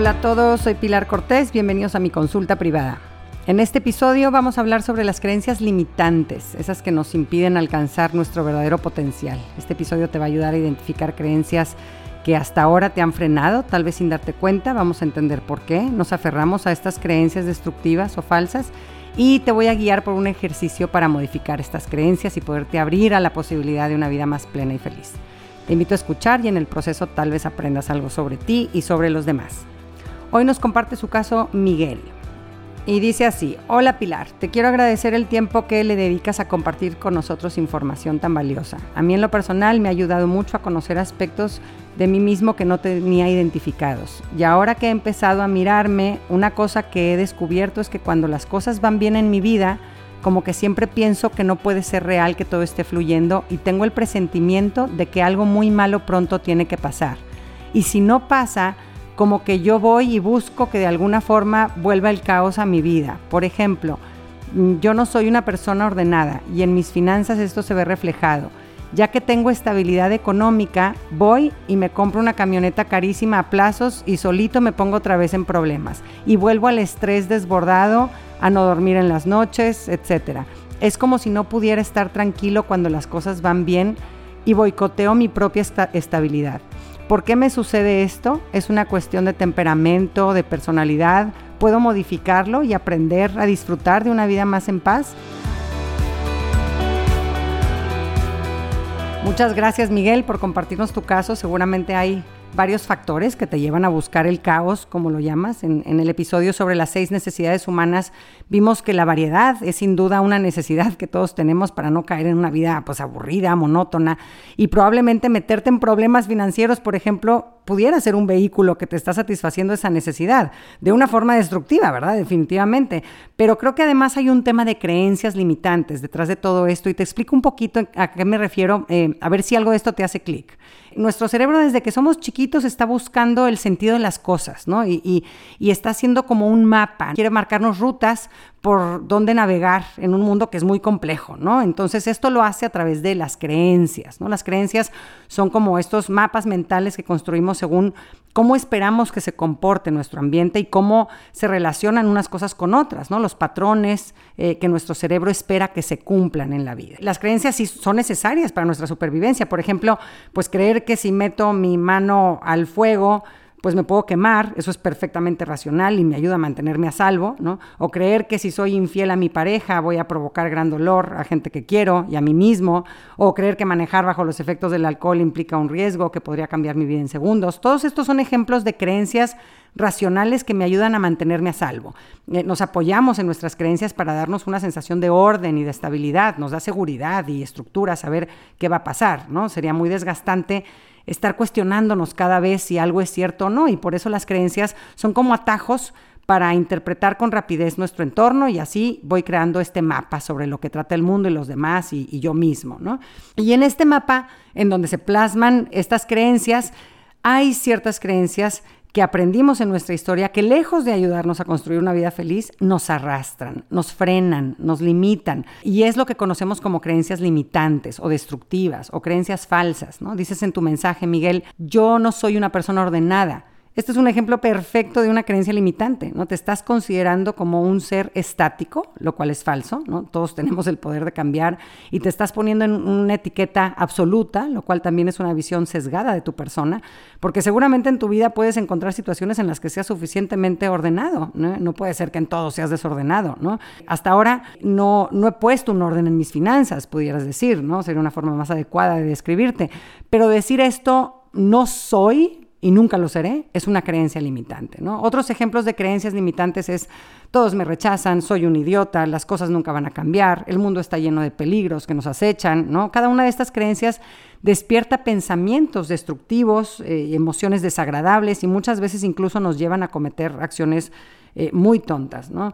Hola a todos, soy Pilar Cortés, bienvenidos a mi consulta privada. En este episodio vamos a hablar sobre las creencias limitantes, esas que nos impiden alcanzar nuestro verdadero potencial. Este episodio te va a ayudar a identificar creencias que hasta ahora te han frenado, tal vez sin darte cuenta, vamos a entender por qué nos aferramos a estas creencias destructivas o falsas y te voy a guiar por un ejercicio para modificar estas creencias y poderte abrir a la posibilidad de una vida más plena y feliz. Te invito a escuchar y en el proceso tal vez aprendas algo sobre ti y sobre los demás. Hoy nos comparte su caso Miguel. Y dice así, hola Pilar, te quiero agradecer el tiempo que le dedicas a compartir con nosotros información tan valiosa. A mí en lo personal me ha ayudado mucho a conocer aspectos de mí mismo que no tenía identificados. Y ahora que he empezado a mirarme, una cosa que he descubierto es que cuando las cosas van bien en mi vida, como que siempre pienso que no puede ser real que todo esté fluyendo y tengo el presentimiento de que algo muy malo pronto tiene que pasar. Y si no pasa, como que yo voy y busco que de alguna forma vuelva el caos a mi vida. Por ejemplo, mm, yo no soy una persona ordenada y en mis finanzas esto se ve reflejado. Ya que tengo estabilidad económica, voy y me compro una camioneta carísima a plazos y solito me pongo otra vez en problemas. Y vuelvo al estrés desbordado, a no dormir en las noches, etc. Es como si no pudiera estar tranquilo cuando las cosas van bien y boicoteo mi propia estabilidad. ¿Por qué me sucede esto? Es una cuestión de temperamento, de personalidad. ¿Puedo modificarlo y aprender a disfrutar de una vida más en paz? Muchas gracias Miguel por compartirnos tu caso. Seguramente hay varios factores que te llevan a buscar el caos, como lo llamas. En, el episodio sobre las seis necesidades humanas vimos que la variedad es sin duda una necesidad que todos tenemos para no caer en una vida pues aburrida, monótona y probablemente meterte en problemas financieros, por ejemplo, pudiera ser un vehículo que te está satisfaciendo esa necesidad, de una forma destructiva, ¿verdad? Definitivamente. Pero creo que además hay un tema de creencias limitantes detrás de todo esto y te explico un poquito a qué me refiero, eh, a ver si algo de esto te hace clic. Nuestro cerebro desde que somos chiquitos está buscando el sentido de las cosas, ¿no? Y, y está haciendo como un mapa, quiere marcarnos rutas por dónde navegar en un mundo que es muy complejo, ¿no? Entonces esto lo hace a través de las creencias, ¿no? Las creencias son como estos mapas mentales que construimos según cómo esperamos que se comporte nuestro ambiente y cómo se relacionan unas cosas con otras, ¿no? Los patrones eh, que nuestro cerebro espera que se cumplan en la vida. Las creencias sí son necesarias para nuestra supervivencia. Por ejemplo, pues creer que si meto mi mano al fuego, pues me puedo quemar, eso es perfectamente racional y me ayuda a mantenerme a salvo, ¿no? O creer que si soy infiel a mi pareja voy a provocar gran dolor a gente que quiero y a mí mismo, o creer que manejar bajo los efectos del alcohol implica un riesgo que podría cambiar mi vida en segundos. Todos estos son ejemplos de creencias racionales que me ayudan a mantenerme a salvo. Eh, nos apoyamos en nuestras creencias para darnos una sensación de orden y de estabilidad, nos da seguridad y estructura saber qué va a pasar, ¿no? Sería muy desgastante estar cuestionándonos cada vez si algo es cierto o no, y por eso las creencias son como atajos para interpretar con rapidez nuestro entorno y así voy creando este mapa sobre lo que trata el mundo y los demás y, y yo mismo, ¿no? Y en este mapa, en donde se plasman estas creencias, hay ciertas creencias que aprendimos en nuestra historia que lejos de ayudarnos a construir una vida feliz, nos arrastran, nos frenan, nos limitan. Y es lo que conocemos como creencias limitantes o destructivas o creencias falsas, ¿no? Dices en tu mensaje, Miguel, yo no soy una persona ordenada. Este es un ejemplo perfecto de una creencia limitante, ¿no? Te estás considerando como un ser estático, lo cual es falso, ¿no? Todos tenemos el poder de cambiar y te estás poniendo en una etiqueta absoluta, lo cual también es una visión sesgada de tu persona, porque seguramente en tu vida puedes encontrar situaciones en las que seas suficientemente ordenado, ¿no? No puede ser que en todo seas desordenado, ¿no? Hasta ahora no, no he puesto un orden en mis finanzas, pudieras decir, ¿no? Sería una forma más adecuada de describirte, pero decir esto no soy y nunca lo seré, es una creencia limitante. ¿no? Otros ejemplos de creencias limitantes es todos me rechazan, soy un idiota, las cosas nunca van a cambiar, el mundo está lleno de peligros que nos acechan. ¿no? Cada una de estas creencias despierta pensamientos destructivos, eh, emociones desagradables y muchas veces incluso nos llevan a cometer acciones eh, muy tontas ¿no?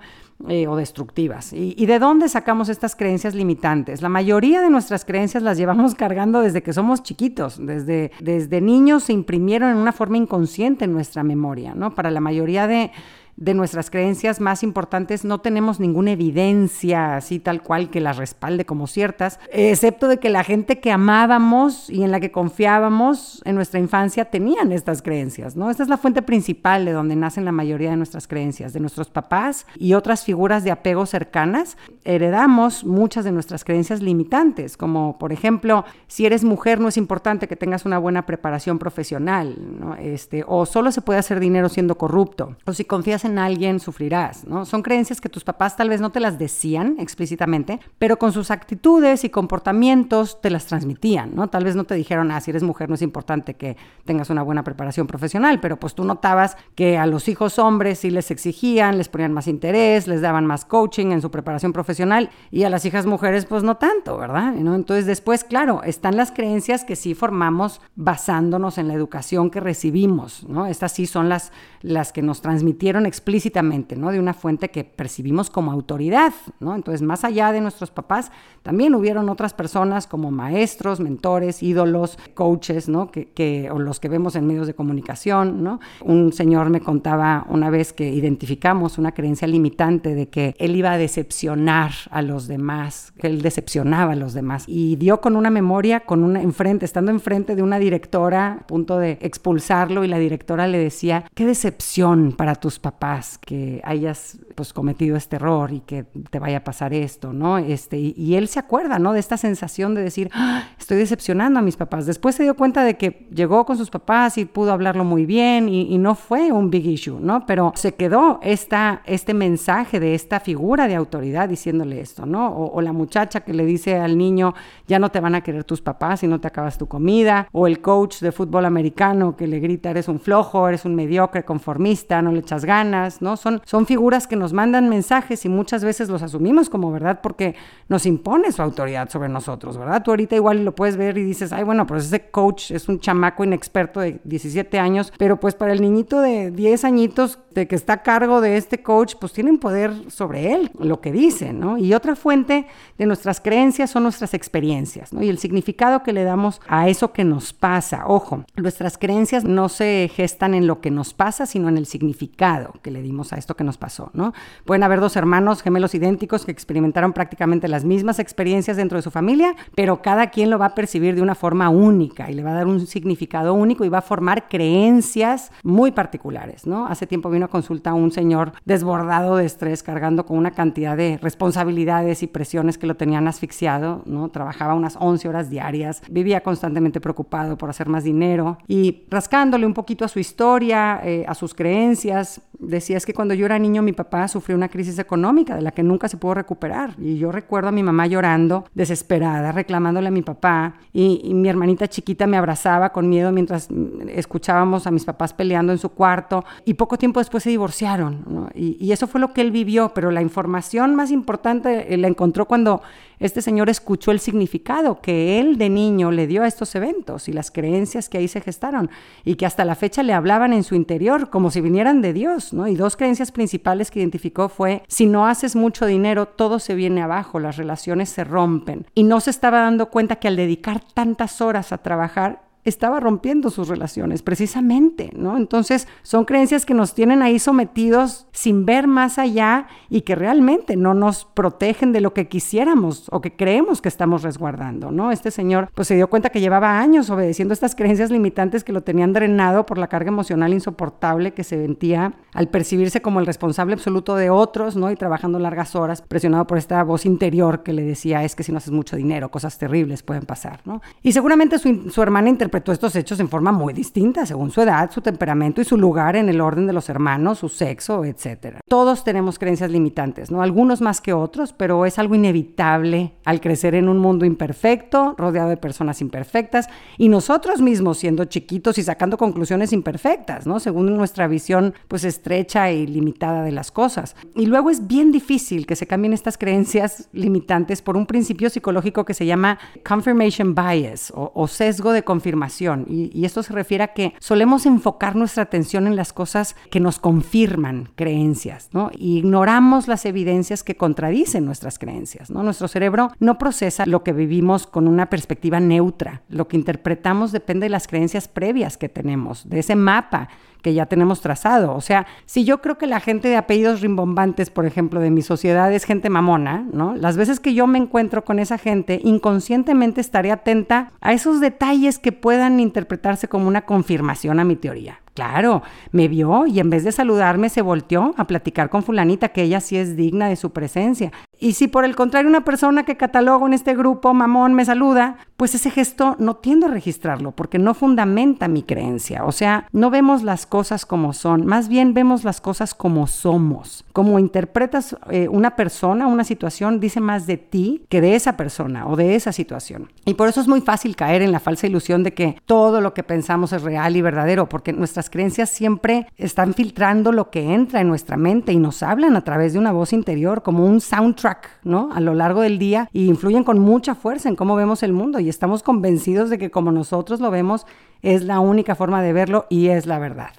Eh, o destructivas. ¿Y, de dónde sacamos estas creencias limitantes? La mayoría de nuestras creencias las llevamos cargando desde que somos chiquitos, desde, desde niños se imprimieron en una forma inconsciente en nuestra memoria. ¿no? Para la mayoría de de nuestras creencias más importantes no tenemos ninguna evidencia así tal cual que las respalde como ciertas, excepto de que la gente que amábamos y en la que confiábamos en nuestra infancia tenían estas creencias, ¿no? Esta es la fuente principal de donde nacen la mayoría de nuestras creencias, de nuestros papás y otras figuras de apego cercanas. Heredamos muchas de nuestras creencias limitantes, como por ejemplo, si eres mujer no es importante que tengas una buena preparación profesional, ¿no? Este, o solo se puede hacer dinero siendo corrupto, o si confías en alguien sufrirás, ¿no? Son creencias que tus papás tal vez no te las decían explícitamente, pero con sus actitudes y comportamientos te las transmitían, ¿no? Tal vez no te dijeron, ah, si eres mujer no es importante que tengas una buena preparación profesional, pero pues tú notabas que a los hijos hombres sí les exigían, les ponían más interés, les daban más coaching en su preparación profesional y a las hijas mujeres pues no tanto, ¿verdad? ¿No? Entonces después, claro, están las creencias que sí formamos basándonos en la educación que recibimos, ¿no? Estas sí son las, las que nos transmitieron explícitamente, ¿no? De una fuente que percibimos como autoridad, ¿no? Entonces, más allá de nuestros papás, también hubieron otras personas como maestros, mentores, ídolos, coaches, ¿no? Que, o los que vemos en medios de comunicación, ¿no? Un señor me contaba una vez que identificamos una creencia limitante de que él iba a decepcionar a los demás, que él decepcionaba a los demás. Y dio con una memoria, con una enfrente, estando enfrente de una directora a punto de expulsarlo y la directora le decía, qué decepción para tus papás que hayas pues cometido este error y que te vaya a pasar esto, ¿no? Este, y, él se acuerda, ¿no? De esta sensación de decir, ¡Ah! estoy decepcionando a mis papás. Después se dio cuenta de que llegó con sus papás y pudo hablarlo muy bien y, no fue un big issue, ¿no? Pero se quedó esta, este mensaje de esta figura de autoridad diciéndole esto, ¿no? O, la muchacha que le dice al niño, ya no te van a querer tus papás si no te acabas tu comida, o el coach de fútbol americano que le grita, eres un flojo, eres un mediocre, conformista, no le echas ganas, ¿no? Son, son figuras que nos mandan mensajes y muchas veces los asumimos como verdad porque nos impone su autoridad sobre nosotros, ¿verdad? Tú ahorita igual lo puedes ver y dices, ay, bueno, pues ese coach es un chamaco inexperto de 17 años, pero pues para el niñito de 10 añitos de que está a cargo de este coach, pues tienen poder sobre él, lo que dice, ¿no? Y otra fuente de nuestras creencias son nuestras experiencias, ¿no? Y el significado que le damos a eso que nos pasa. Ojo, nuestras creencias no se gestan en lo que nos pasa, sino en el significado que le dimos a esto que nos pasó, ¿no? Pueden haber dos hermanos gemelos idénticos que experimentaron prácticamente las mismas experiencias dentro de su familia, pero cada quien lo va a percibir de una forma única y le va a dar un significado único y va a formar creencias muy particulares, ¿no? Hace tiempo vino a consulta a un señor desbordado de estrés, cargando con una cantidad de responsabilidades y presiones que lo tenían asfixiado, ¿no? Trabajaba unas 11 horas diarias, vivía constantemente preocupado por hacer más dinero y rascándole un poquito a su historia, eh, a sus creencias, decía es que cuando yo era niño mi papá sufrió una crisis económica de la que nunca se pudo recuperar. Y yo recuerdo a mi mamá llorando, desesperada, reclamándole a mi papá. Y, mi hermanita chiquita me abrazaba con miedo mientras escuchábamos a mis papás peleando en su cuarto. Y poco tiempo después se divorciaron y, eso fue lo que él vivió, pero la información más importante la encontró cuando este señor escuchó el significado que él de niño le dio a estos eventos y las creencias que ahí se gestaron y que hasta la fecha le hablaban en su interior como si vinieran de Dios, Y dos creencias principales que identificó fue, si no haces mucho dinero, todo se viene abajo, las relaciones se rompen. Y no se estaba dando cuenta que al dedicar tantas horas a trabajar, estaba rompiendo sus relaciones, precisamente, ¿no? Entonces, son creencias que nos tienen ahí sometidos sin ver más allá y que realmente no nos protegen de lo que quisiéramos o que creemos que estamos resguardando, ¿no? Este señor, pues se dio cuenta que llevaba años obedeciendo estas creencias limitantes que lo tenían drenado por la carga emocional insoportable que se sentía al percibirse como el responsable absoluto de otros, ¿no? Y trabajando largas horas, presionado por esta voz interior que le decía, es que si no haces mucho dinero, cosas terribles pueden pasar, ¿no? Y seguramente su, su hermana interpretó interpretó estos hechos en forma muy distinta, según su edad, su temperamento y su lugar en el orden de los hermanos, su sexo, etc. Todos tenemos creencias limitantes, ¿no? Algunos más que otros, pero es algo inevitable al crecer en un mundo imperfecto, rodeado de personas imperfectas, y nosotros mismos siendo chiquitos y sacando conclusiones imperfectas, ¿no? Según nuestra visión, pues estrecha y limitada de las cosas. Y luego es bien difícil que se cambien estas creencias limitantes por un principio psicológico que se llama confirmation bias o, o sesgo de confirmación y, esto se refiere a que solemos enfocar nuestra atención en las cosas que nos confirman creencias, ¿no? Y ignoramos las evidencias que contradicen nuestras creencias, ¿no? Nuestro cerebro no procesa lo que vivimos con una perspectiva neutra. Lo que interpretamos depende de las creencias previas que tenemos, de ese mapa que ya tenemos trazado. O sea, si yo creo que la gente de apellidos rimbombantes, por ejemplo, de mi sociedad es gente mamona, ¿no? Las veces que yo me encuentro con esa gente, inconscientemente estaré atenta a esos detalles que puedan interpretarse como una confirmación a mi teoría. Claro, me vio y en vez de saludarme se volteó a platicar con fulanita que ella sí es digna de su presencia. Y si por el contrario una persona que catalogo en este grupo mamón me saluda, pues ese gesto no tiendo a registrarlo porque no fundamenta mi creencia. O sea, no vemos las cosas como son, más bien vemos las cosas como somos. Como interpretas eh, una persona, una situación, dice más de ti que de esa persona o de esa situación. Y por eso es muy fácil caer en la falsa ilusión de que todo lo que pensamos es real y verdadero, porque nuestras creencias siempre están filtrando lo que entra en nuestra mente y nos hablan a través de una voz interior como un soundtrack, ¿no? A lo largo del día y influyen con mucha fuerza en cómo vemos el mundo y estamos convencidos de que como nosotros lo vemos es la única forma de verlo y es la verdad.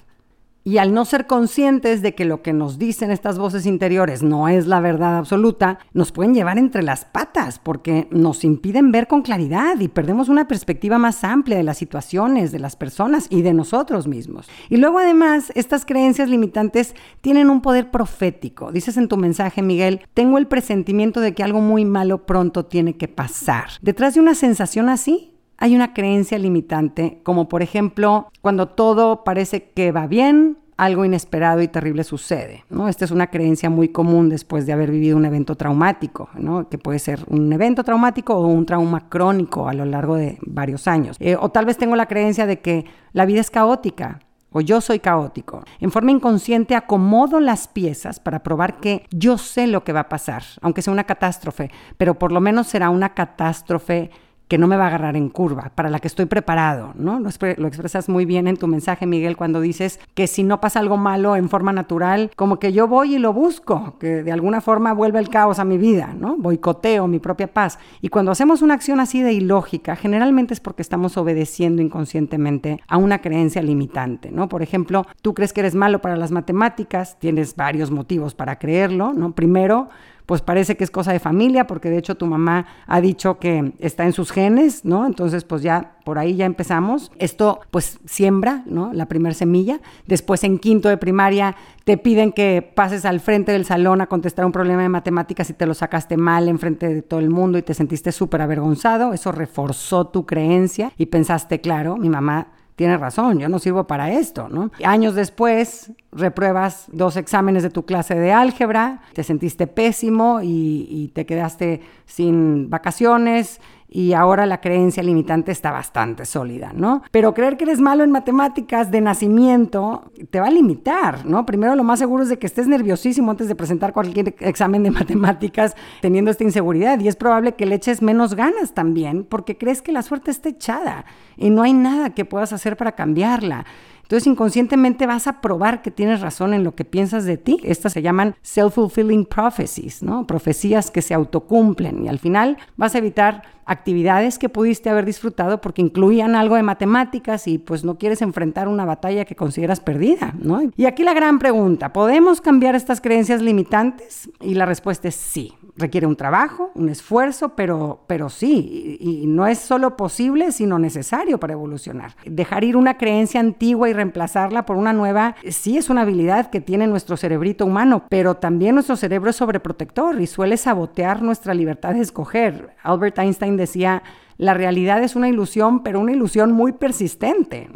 Y al no ser conscientes de que lo que nos dicen estas voces interiores no es la verdad absoluta, nos pueden llevar entre las patas porque nos impiden ver con claridad y perdemos una perspectiva más amplia de las situaciones, de las personas y de nosotros mismos. Y luego además, estas creencias limitantes tienen un poder profético. Dices en tu mensaje, Miguel, tengo el presentimiento de que algo muy malo pronto tiene que pasar. Detrás de una sensación así, hay una creencia limitante, como por ejemplo, cuando todo parece que va bien, algo inesperado y terrible sucede. ¿no? Esta es una creencia muy común después de haber vivido un evento traumático, que puede ser un evento traumático o un trauma crónico a lo largo de varios años. Eh, o tal vez tengo la creencia de que la vida es caótica, o yo soy caótico. En forma inconsciente acomodo las piezas para probar que yo sé lo que va a pasar, aunque sea una catástrofe, pero por lo menos será una catástrofe que no me va a agarrar en curva, para la que estoy preparado, ¿no? Lo, expresas muy bien en tu mensaje, Miguel, cuando dices que si no pasa algo malo en forma natural, como que yo voy y lo busco, que de alguna forma vuelve el caos a mi vida, ¿no? Boicoteo mi propia paz. Y cuando hacemos una acción así de ilógica, generalmente es porque estamos obedeciendo inconscientemente a una creencia limitante, ¿no? Por ejemplo, tú crees que eres malo para las matemáticas, tienes varios motivos para creerlo, ¿no? Primero, pues parece que es cosa de familia, porque de hecho tu mamá ha dicho que está en sus genes, ¿no? Entonces, pues ya por ahí ya empezamos. Esto, pues siembra, ¿no? La primer semilla. Después, en quinto de primaria, te piden que pases al frente del salón a contestar un problema de matemáticas y te lo sacaste mal en frente de todo el mundo y te sentiste súper avergonzado. Eso reforzó tu creencia y pensaste, claro, mi mamá tiene razón, yo no sirvo para esto, ¿no? Años después, repruebas dos exámenes de tu clase de álgebra, te sentiste pésimo y, y te quedaste sin vacaciones, y ahora la creencia limitante está bastante sólida, ¿no? Pero creer que eres malo en matemáticas de nacimiento te va a limitar, ¿no? Primero lo más seguro es de que estés nerviosísimo antes de presentar cualquier examen de matemáticas teniendo esta inseguridad y es probable que le eches menos ganas también porque crees que la suerte está echada y no hay nada que puedas hacer para cambiarla. Entonces inconscientemente vas a probar que tienes razón en lo que piensas de ti. Estas se llaman self-fulfilling prophecies, ¿no? Profecías que se autocumplen y al final vas a evitar actividades que pudiste haber disfrutado porque incluían algo de matemáticas y pues no quieres enfrentar una batalla que consideras perdida, ¿no? Y aquí la gran pregunta, ¿podemos cambiar estas creencias limitantes? Y la respuesta es sí. Requiere un trabajo, un esfuerzo, pero, pero sí, y, y no es solo posible, sino necesario para evolucionar. Dejar ir una creencia antigua y reemplazarla por una nueva, sí es una habilidad que tiene nuestro cerebrito humano, pero también nuestro cerebro es sobreprotector y suele sabotear nuestra libertad de escoger. Albert Einstein decía, la realidad es una ilusión, pero una ilusión muy persistente.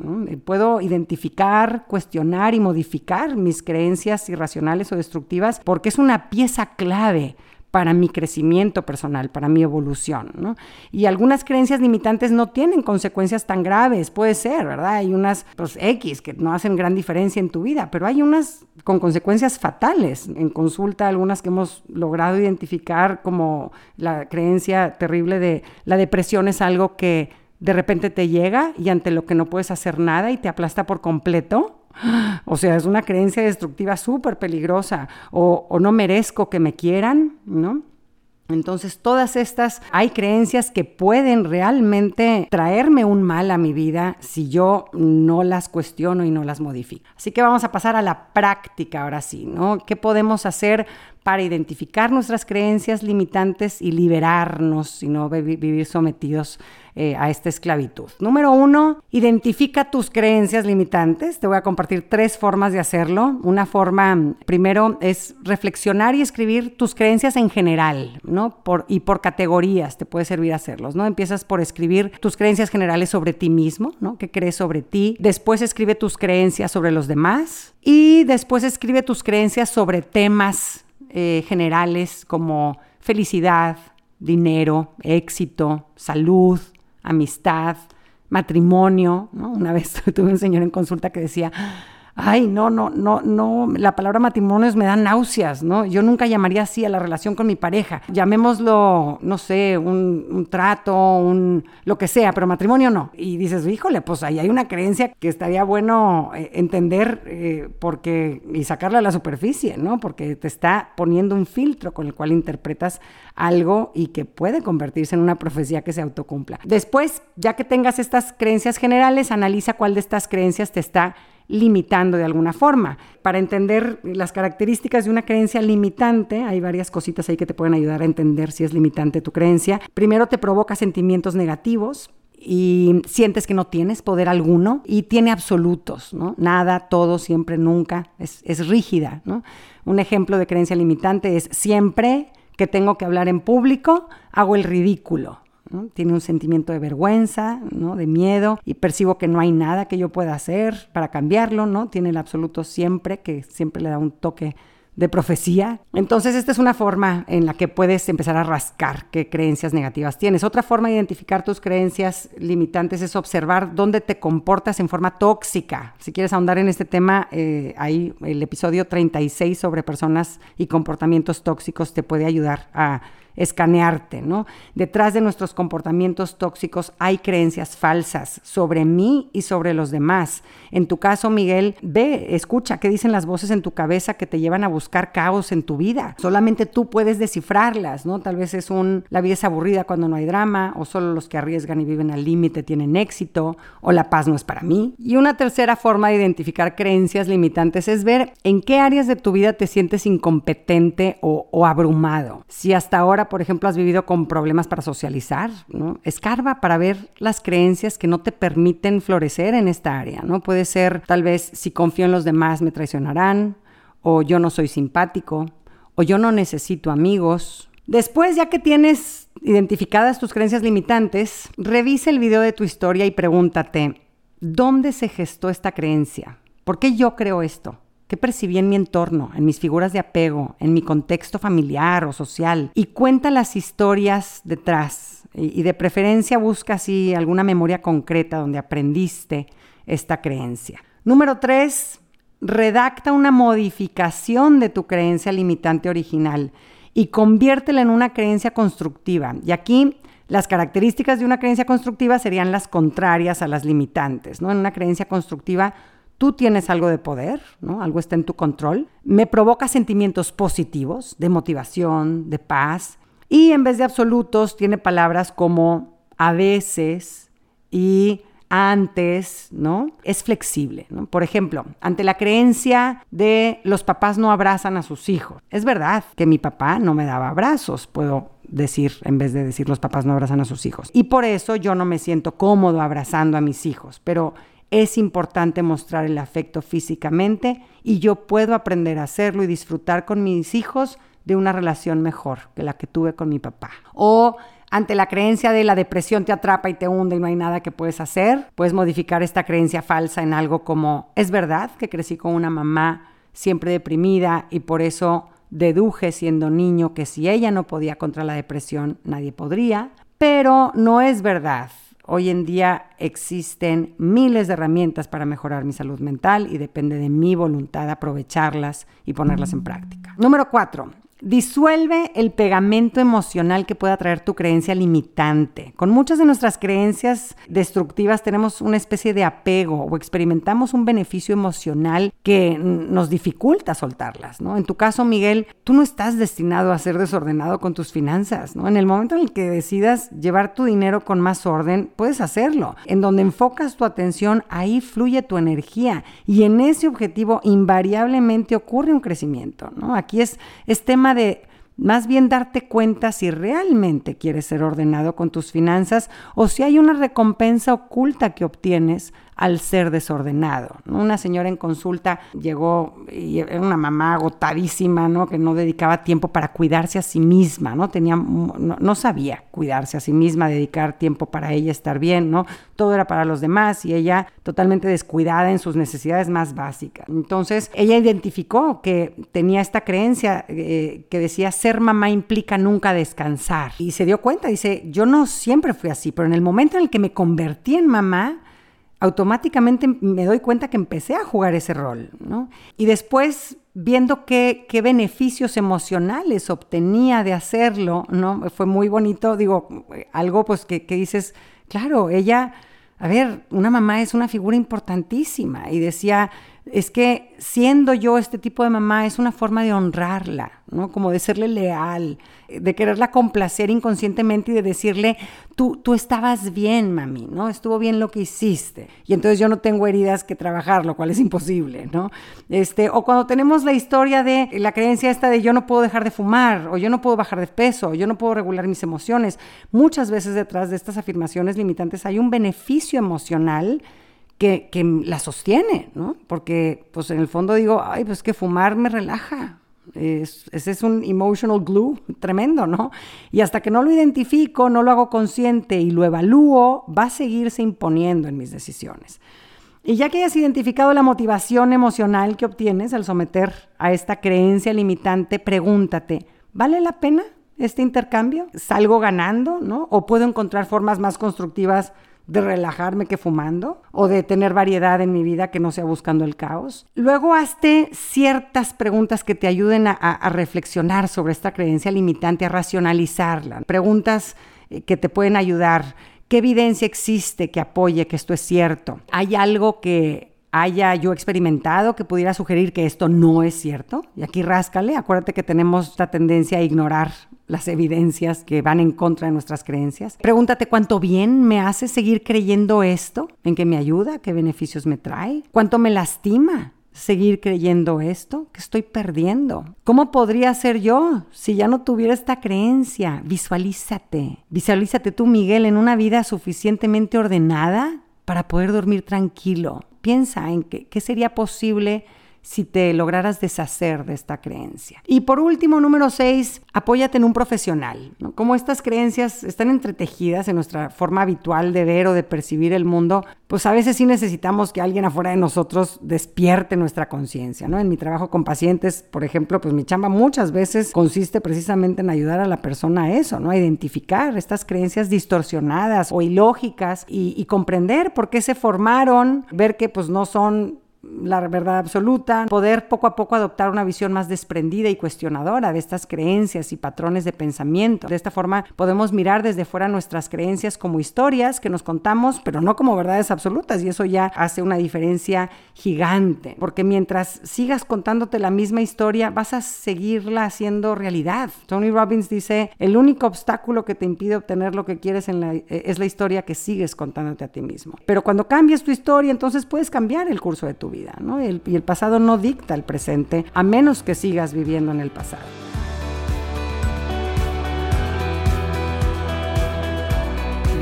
Puedo identificar, cuestionar y modificar mis creencias irracionales o destructivas porque es una pieza clave para mi crecimiento personal, para mi evolución. ¿no? Y algunas creencias limitantes no tienen consecuencias tan graves, puede ser, ¿verdad? Hay unas pues, X que no hacen gran diferencia en tu vida, pero hay unas con consecuencias fatales. En consulta, algunas que hemos logrado identificar como la creencia terrible de la depresión es algo que de repente te llega y ante lo que no puedes hacer nada y te aplasta por completo o sea, es una creencia destructiva súper peligrosa. O, no merezco que me quieran, ¿no? Entonces, todas estas, hay creencias que pueden realmente traerme un mal a mi vida si yo no las cuestiono y no las modifico. Así que vamos a pasar a la práctica ahora sí, ¿no? ¿Qué podemos hacer para identificar nuestras creencias limitantes y liberarnos y no vivir sometidos eh, a esta esclavitud. Número uno, identifica tus creencias limitantes. Te voy a compartir tres formas de hacerlo. Una forma, primero, es reflexionar y escribir tus creencias en general, ¿no? Y por categorías te puede servir hacerlos, ¿no? Empiezas por escribir tus creencias generales sobre ti mismo, ¿no? ¿Qué crees sobre ti? Después escribe tus creencias sobre los demás y después escribe tus creencias sobre temas eh, generales como felicidad, dinero, éxito, salud, amistad, matrimonio. Una vez tuve un señor en consulta que decía, ay, no, no, no, no, la palabra matrimonios me da náuseas, ¿no? Yo nunca llamaría así a la relación con mi pareja. Llamémoslo, no sé, un, trato, un lo que sea, pero matrimonio no. Y dices, híjole, pues ahí hay una creencia que estaría bueno eh, entender eh, porque, y sacarla a la superficie, ¿no? Porque te está poniendo un filtro con el cual interpretas algo y que puede convertirse en una profecía que se autocumpla. Después, ya que tengas estas creencias generales, analiza cuál de estas creencias te está limitando de alguna forma. Para entender las características de una creencia limitante, hay varias cositas ahí que te pueden ayudar a entender si es limitante tu creencia. Primero te provoca sentimientos negativos, y sientes que no tienes poder alguno y tiene absolutos, ¿no? Nada, todo, siempre, nunca, es, es rígida. Un ejemplo de creencia limitante es siempre que tengo que hablar en público, hago el ridículo, tiene un sentimiento de vergüenza, ¿no? de miedo, y percibo que no hay nada que yo pueda hacer para cambiarlo, ¿no? Tiene el absoluto siempre, que siempre le da un toque de profecía. Entonces, esta es una forma en la que puedes empezar a rascar qué creencias negativas tienes. Otra forma de identificar tus creencias limitantes es observar dónde te comportas en forma tóxica. Si quieres ahondar en este tema, eh, ahí el episodio 36 sobre personas y comportamientos tóxicos te puede ayudar a escanearte, ¿no? Detrás de nuestros comportamientos tóxicos hay creencias falsas sobre mí y sobre los demás. En tu caso, Miguel, ve, escucha qué dicen las voces en tu cabeza que te llevan a buscar caos en tu vida. Solamente tú puedes descifrarlas, ¿no? Tal vez es un la vida es aburrida cuando no hay drama o solo los que arriesgan y viven al límite tienen éxito o la paz no es para mí. Y una tercera forma de identificar creencias limitantes es ver en qué áreas de tu vida te sientes incompetente o, o abrumado. Si hasta ahora por ejemplo, has vivido con problemas para socializar. Escarba para ver las creencias que no te permiten florecer en esta área, ¿no? Puede ser, tal vez, si confío en los demás me traicionarán, o yo no soy simpático, o yo no necesito amigos. Después, ya que tienes identificadas tus creencias limitantes, revisa el video de tu historia y pregúntate, ¿dónde se gestó esta creencia? ¿Por qué yo creo esto? ¿Qué percibí en mi entorno, en mis figuras de apego, en mi contexto familiar o social? Y cuenta las historias detrás. Y, de preferencia busca así alguna memoria concreta donde aprendiste esta creencia. Número tres, redacta una modificación de tu creencia limitante original y conviértela en una creencia constructiva. Y aquí las características de una creencia constructiva serían las contrarias a las limitantes. ¿no? En una creencia constructiva tú tienes algo de poder, ¿no? Algo está en tu control. Me provoca sentimientos positivos, de motivación, de paz. Y en vez de absolutos, tiene palabras como a veces y antes, ¿no? Es flexible, ¿no? Por ejemplo, ante la creencia de los papás no abrazan a sus hijos. Es verdad que mi papá no me daba abrazos, puedo decir en vez de decir los papás no abrazan a sus hijos. Y por eso yo no me siento cómodo abrazando a mis hijos, pero es importante mostrar el afecto físicamente y yo puedo aprender a hacerlo y disfrutar con mis hijos de una relación mejor que la que tuve con mi papá. O ante la creencia de la depresión te atrapa y te hunde y no hay nada que puedes hacer, puedes modificar esta creencia falsa en algo como, es verdad que crecí con una mamá siempre deprimida y por eso deduje siendo niño que si ella no podía contra la depresión, nadie podría, pero no es verdad Hoy en día existen miles de herramientas para mejorar mi salud mental y depende de mi voluntad aprovecharlas y ponerlas en práctica. Número cuatro, Disuelve el pegamento emocional que pueda traer tu creencia limitante. Con muchas de nuestras creencias destructivas tenemos una especie de apego o experimentamos un beneficio emocional que nos dificulta soltarlas, ¿no? En tu caso, Miguel, tú no estás destinado a ser desordenado con tus finanzas. En el momento en el que decidas llevar tu dinero con más orden, puedes hacerlo. En donde enfocas tu atención, ahí fluye tu energía y en ese objetivo invariablemente ocurre un crecimiento. Aquí es, es tema de más bien darte cuenta si realmente quieres ser ordenado con tus finanzas o si hay una recompensa oculta que obtienes al ser desordenado. Una señora en consulta llegó y era una mamá agotadísima, ¿no? Que no dedicaba tiempo para cuidarse a sí misma, ¿no? Tenía, no, sabía cuidarse a sí misma, dedicar tiempo para ella estar bien, ¿no? Todo era para los demás y ella totalmente descuidada en sus necesidades más básicas. Entonces, ella identificó que tenía esta creencia eh, que decía ser mamá implica nunca descansar y se dio cuenta, dice, yo no siempre fui así, pero en el momento en el que me convertí en mamá, automáticamente me doy cuenta que empecé a jugar ese rol, ¿no? Y después, viendo qué, qué beneficios emocionales obtenía de hacerlo, ¿no? Fue muy bonito, digo, algo pues que, que dices, claro, ella, a ver, una mamá es una figura importantísima y decía, es que siendo yo este tipo de mamá es una forma de honrarla, ¿no? Como de serle leal, de quererla complacer inconscientemente y de decirle, tú, tú estabas bien, mami, ¿no? Estuvo bien lo que hiciste. Y entonces yo no tengo heridas que trabajar, lo cual es imposible, ¿no? Este, o cuando tenemos la historia de la creencia esta de yo no puedo dejar de fumar, o yo no puedo bajar de peso, o yo no puedo regular mis emociones, muchas veces detrás de estas afirmaciones limitantes hay un beneficio emocional que, que, la sostiene, ¿no? Porque, pues en el fondo digo, ay, pues que fumar me relaja, ese es un emotional glue tremendo, ¿no? Y hasta que no lo identifico, no lo hago consciente y lo evalúo, va a seguirse imponiendo en mis decisiones. Y ya que hayas identificado la motivación emocional que obtienes al someter a esta creencia limitante, pregúntate, ¿vale la pena este intercambio? ¿Salgo ganando, no? ¿O puedo encontrar formas más constructivas de relajarme que fumando o de tener variedad en mi vida que no sea buscando el caos. Luego hazte ciertas preguntas que te ayuden a, reflexionar sobre esta creencia limitante, a racionalizarla. Preguntas eh, que te pueden ayudar. ¿Qué evidencia existe que apoye que esto es cierto? ¿Hay algo que haya yo experimentado que pudiera sugerir que esto no es cierto? Y aquí ráscale, acuérdate que tenemos esta tendencia a ignorar las evidencias que van en contra de nuestras creencias. Pregúntate cuánto bien me hace seguir creyendo esto, en qué me ayuda, qué beneficios me trae, cuánto me lastima seguir creyendo esto, que estoy perdiendo. ¿Cómo podría ser yo si ya no tuviera esta creencia? Visualízate, visualízate tú, Miguel, en una vida suficientemente ordenada para poder dormir tranquilo. Piensa en qué sería posible si te lograras deshacer de esta creencia. Y por último, número seis, apóyate en un profesional. Como estas creencias están entretejidas en nuestra forma habitual de ver o de percibir el mundo, pues a veces sí necesitamos que alguien afuera de nosotros despierte nuestra conciencia. ¿no? En mi trabajo con pacientes, por ejemplo, pues mi chamba muchas veces consiste precisamente en ayudar a la persona a eso, ¿no? a identificar estas creencias distorsionadas o ilógicas y, y comprender por qué se formaron, ver que pues no son la verdad absoluta, poder poco a poco adoptar una visión más desprendida y cuestionadora de estas creencias y patrones de pensamiento. De esta forma podemos mirar desde fuera nuestras creencias como historias que nos contamos, pero no como verdades absolutas y eso ya hace una diferencia gigante, porque mientras sigas contándote la misma historia vas a seguirla haciendo realidad. Tony Robbins dice, el único obstáculo que te impide obtener lo que quieres la, es la historia que sigues contándote a ti mismo. Pero cuando cambies tu historia, entonces puedes cambiar el curso de tu vida, ¿no? y el pasado no dicta el presente, a menos que sigas viviendo en el pasado.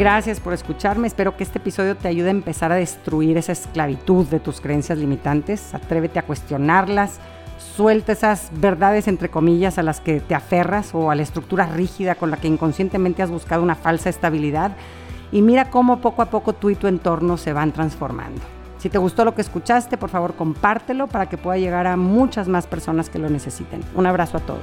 Gracias por escucharme. Espero que este episodio te ayude a empezar a destruir esa esclavitud de tus creencias limitantes. Atrévete a cuestionarlas. Suelta esas verdades entre comillas a las que te aferras o a la estructura rígida con la que inconscientemente has buscado una falsa estabilidad. Y mira cómo poco a poco tú y tu entorno se van transformando. Si te gustó lo que escuchaste, por favor compártelo para que pueda llegar a muchas más personas que lo necesiten. Un abrazo a todos.